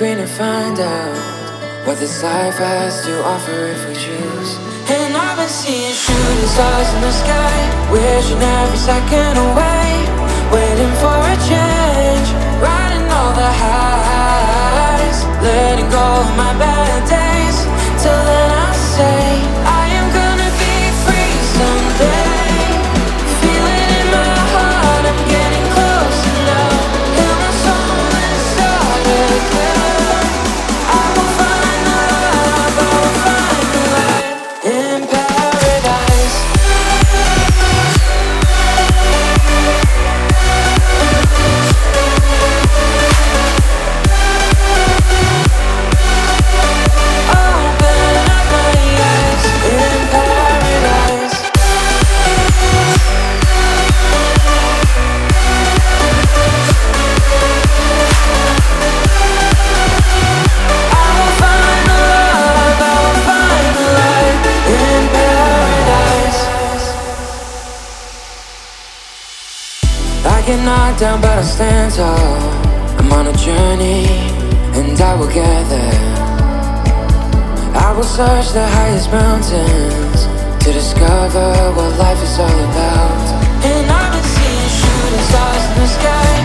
screen and find out what this life has to offer if we choose. And I've been seeing shooting stars in the sky, wishing every second away, waiting for a change, riding all the highs, letting go of my bad days till then I say. Down, but I stand tall. Oh. I'm on a journey, and I will get there. I will search the highest mountains to discover what life is all about. And I've been seeing shooting stars in the sky,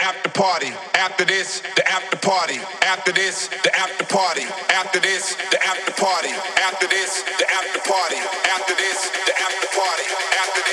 after party. After this, the after party. After this, the after party. After this, the after party. After this, the after party. After this, the after party. After this,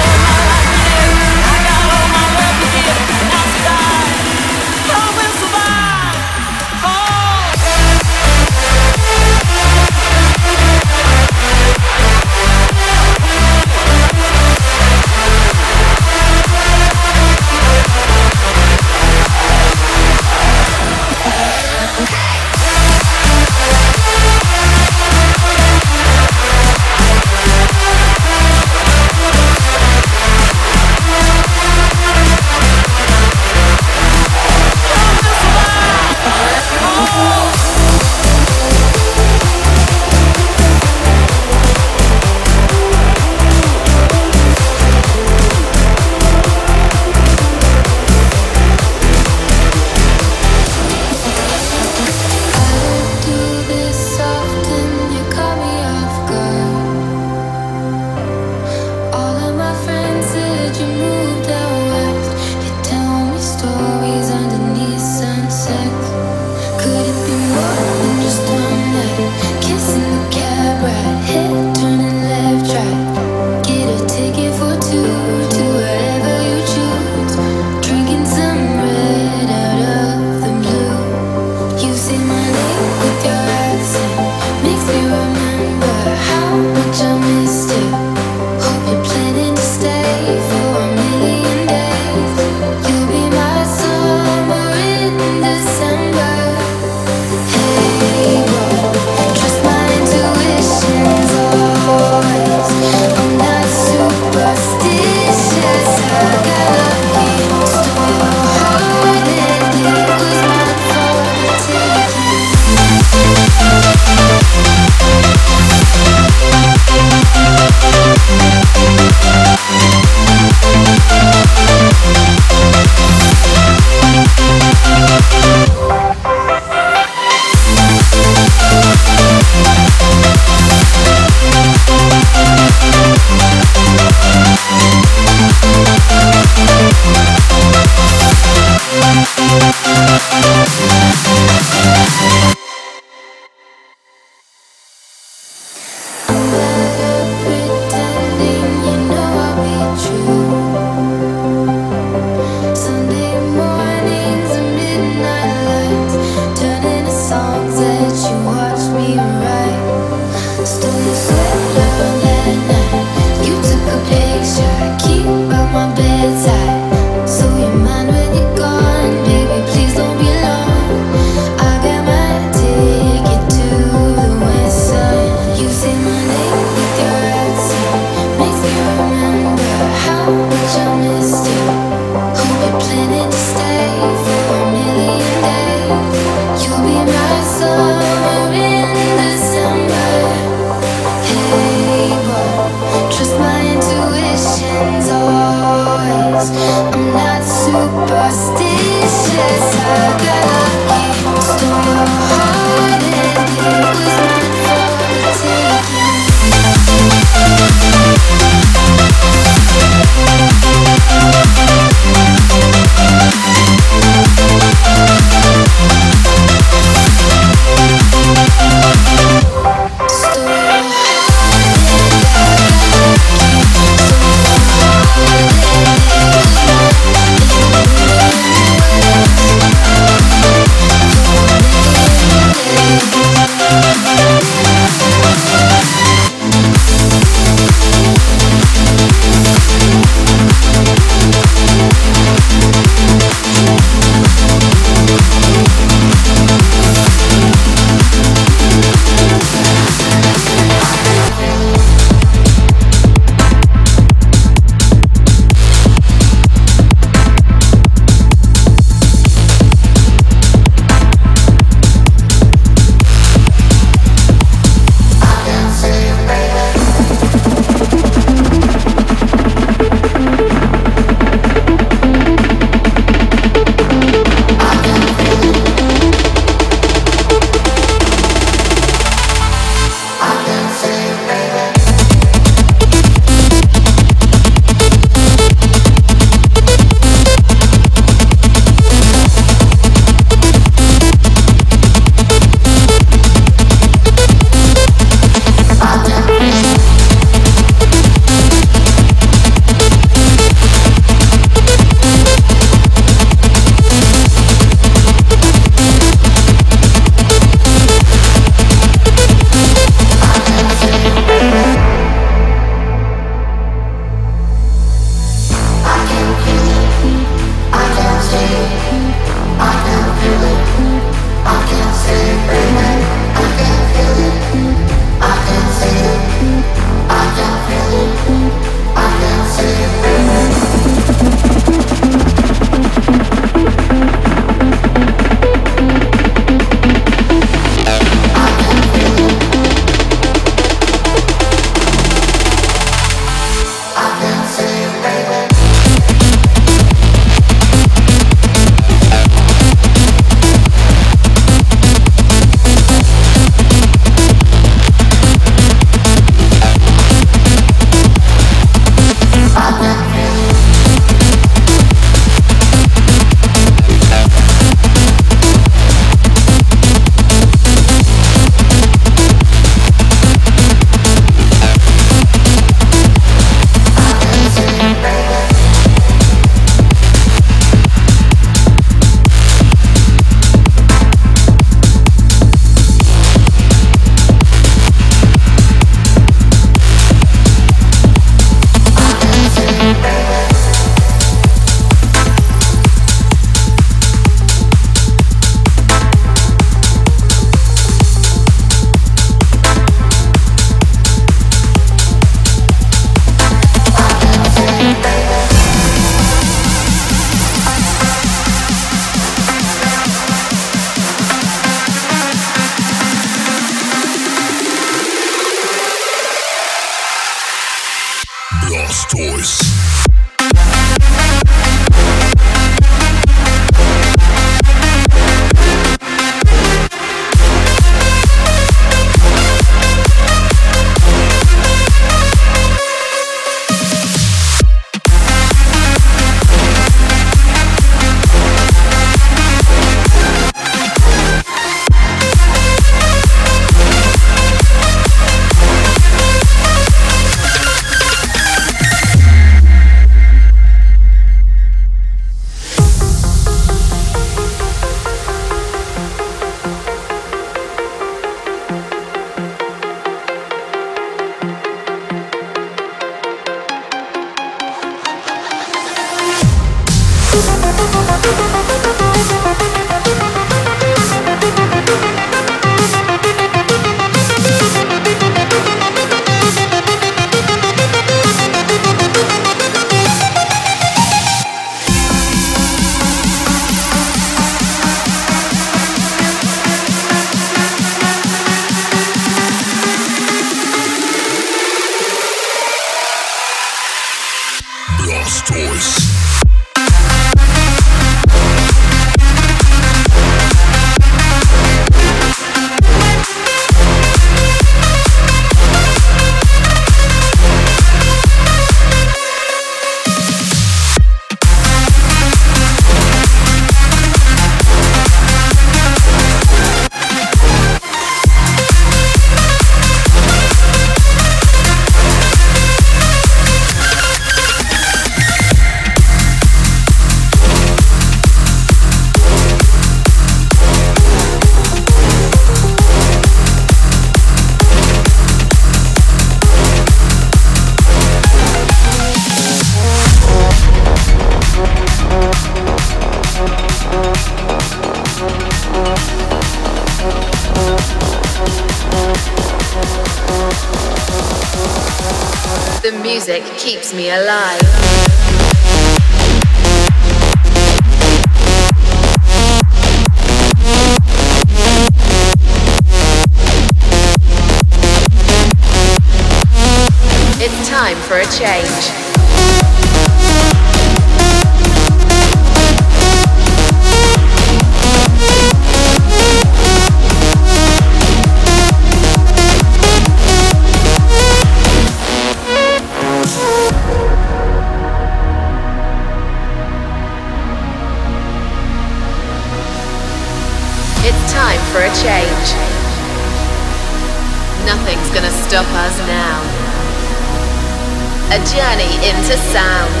A journey into sound.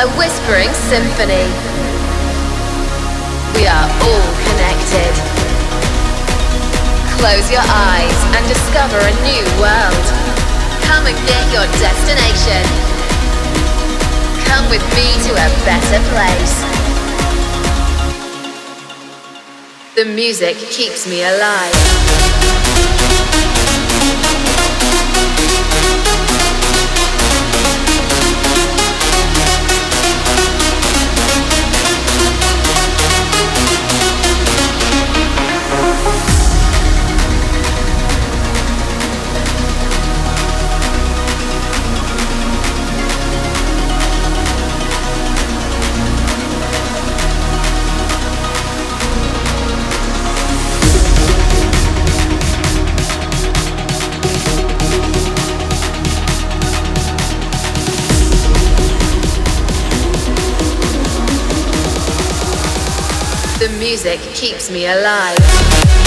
A whispering symphony. We are all connected. Close your eyes and discover a new world. Come and get your destination. Come with me to a better place. The music keeps me alive. Music keeps me alive.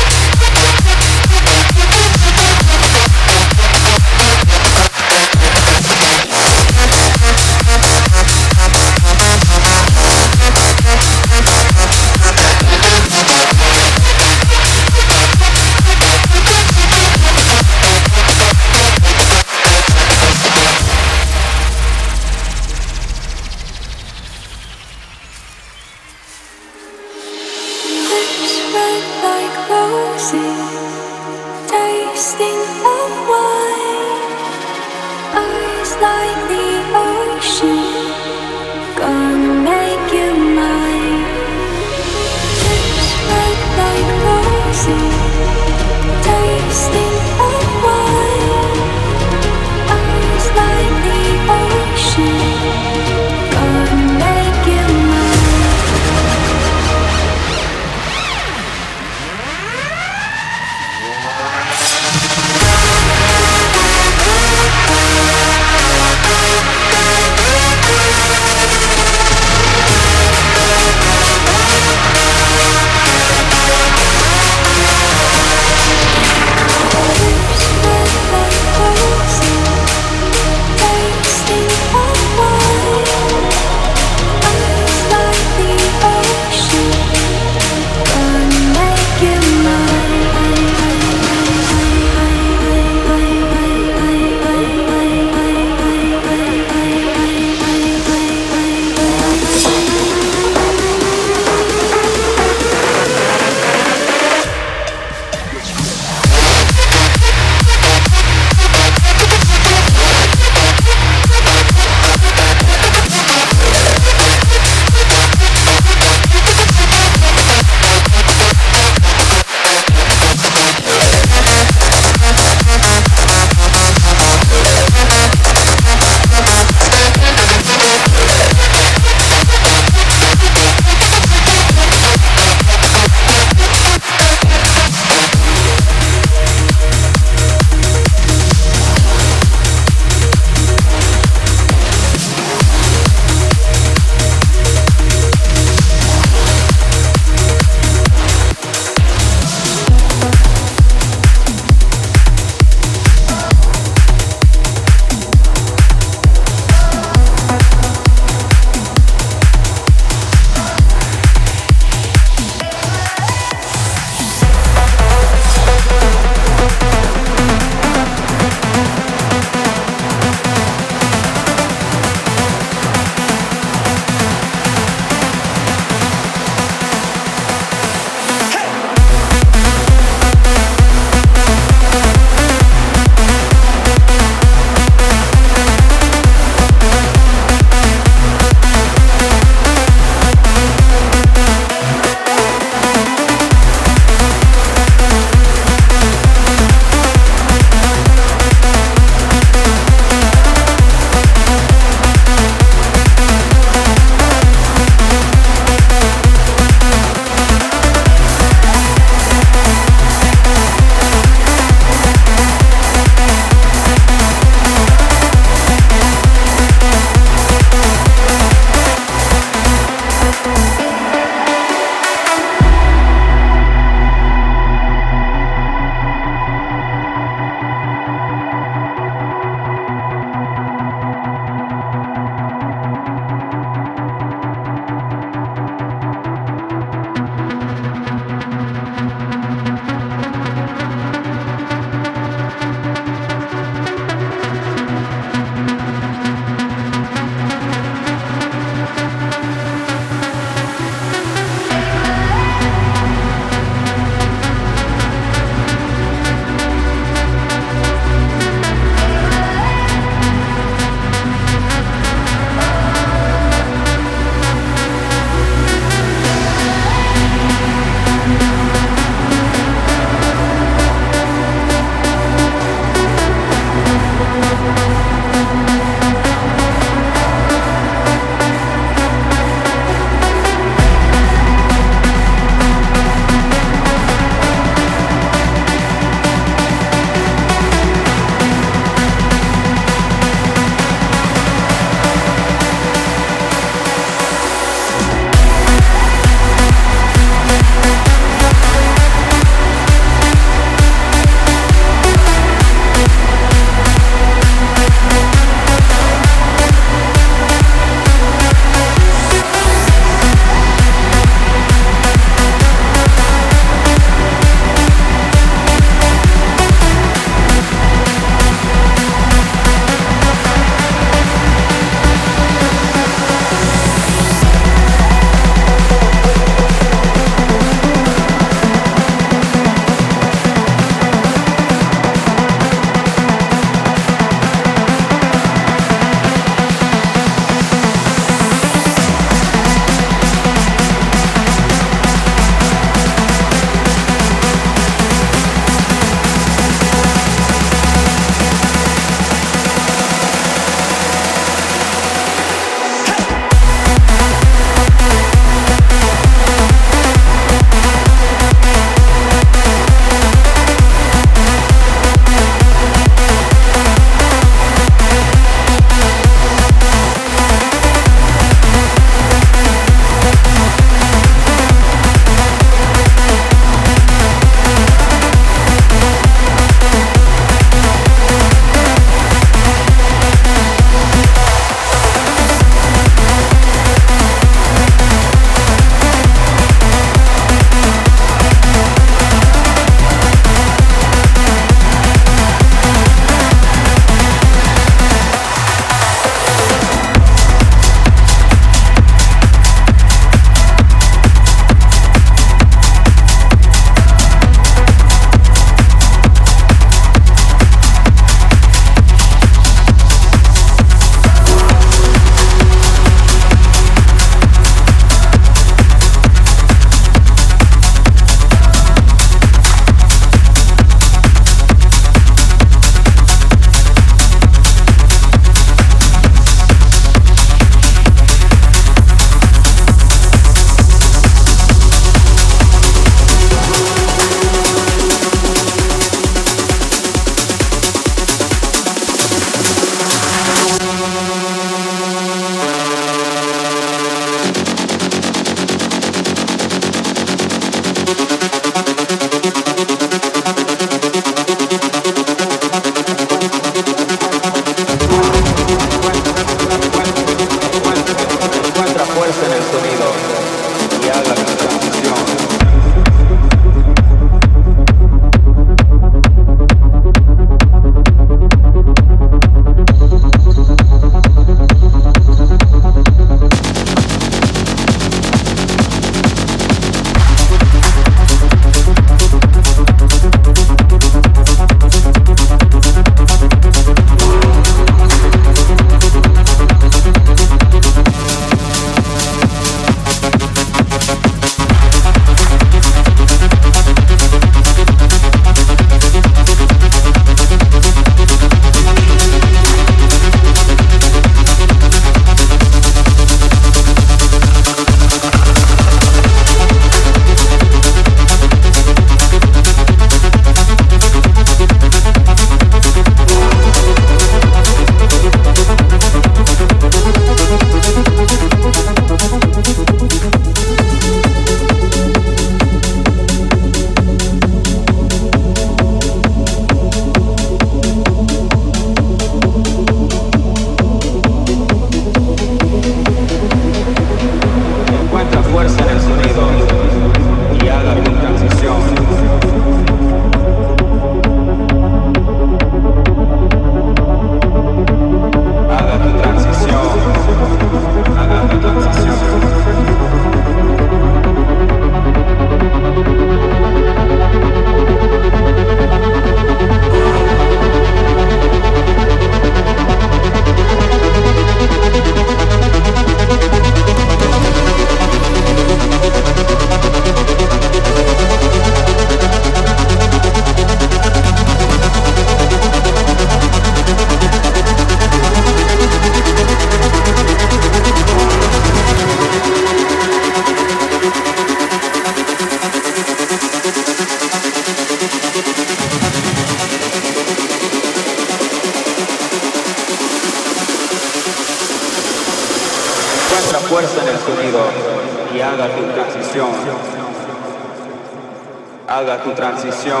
Transición.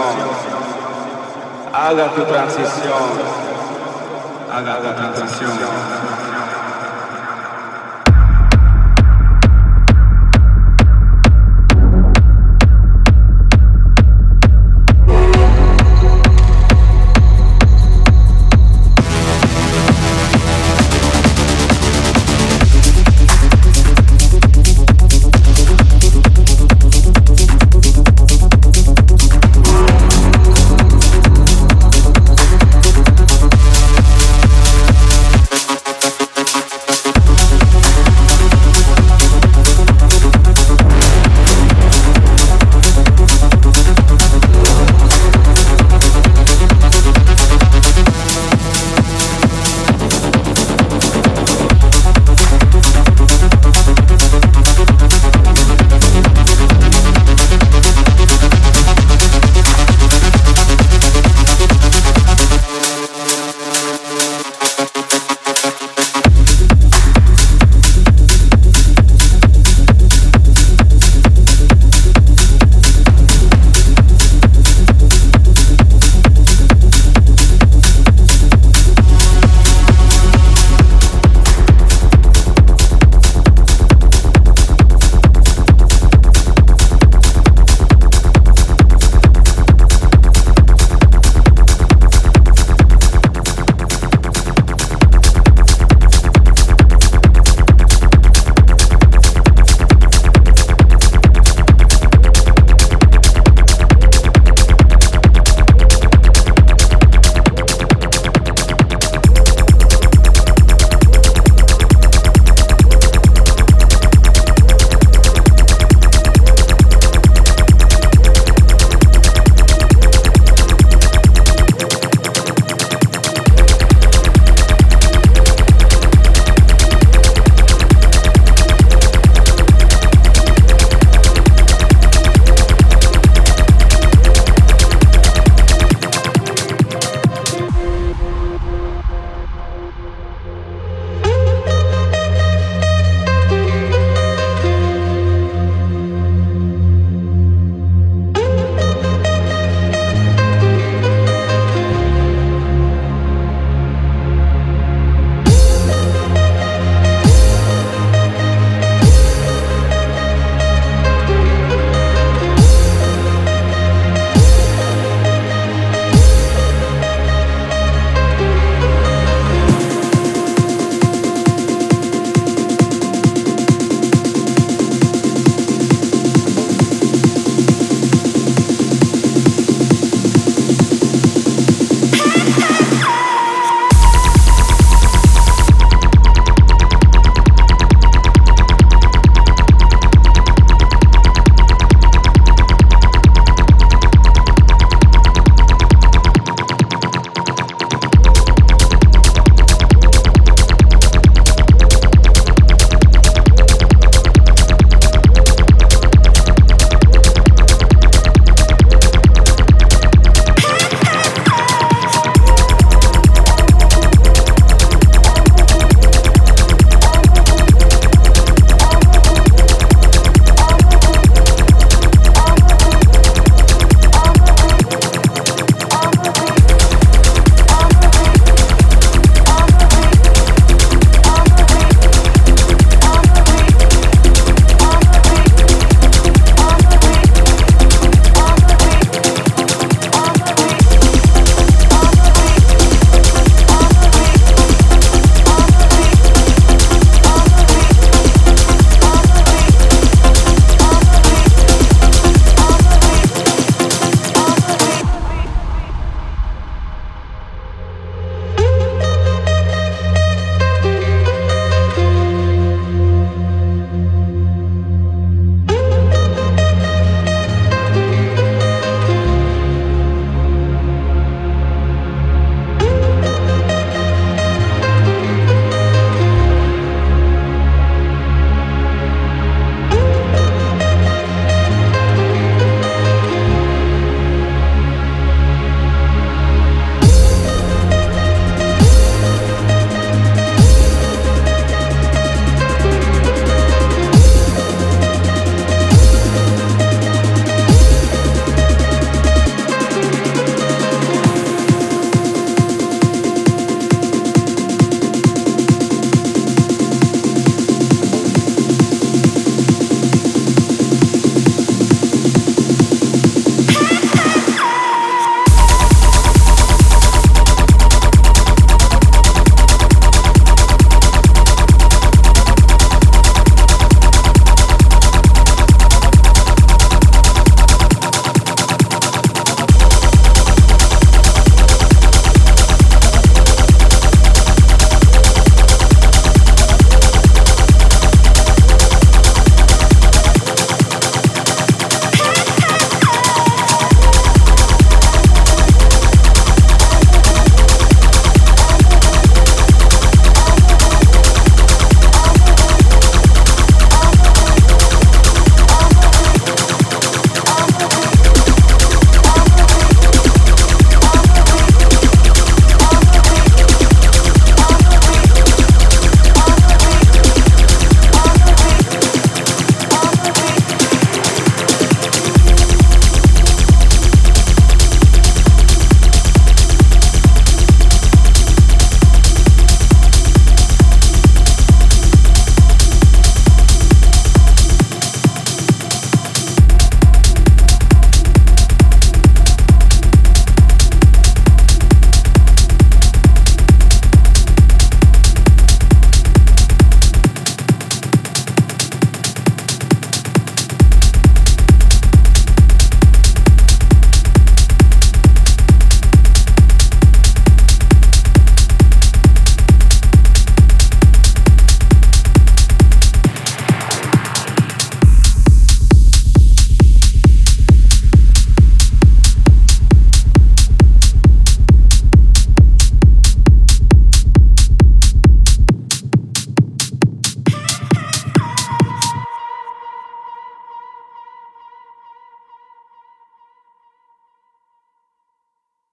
Haga tu transición. Haga tu transición.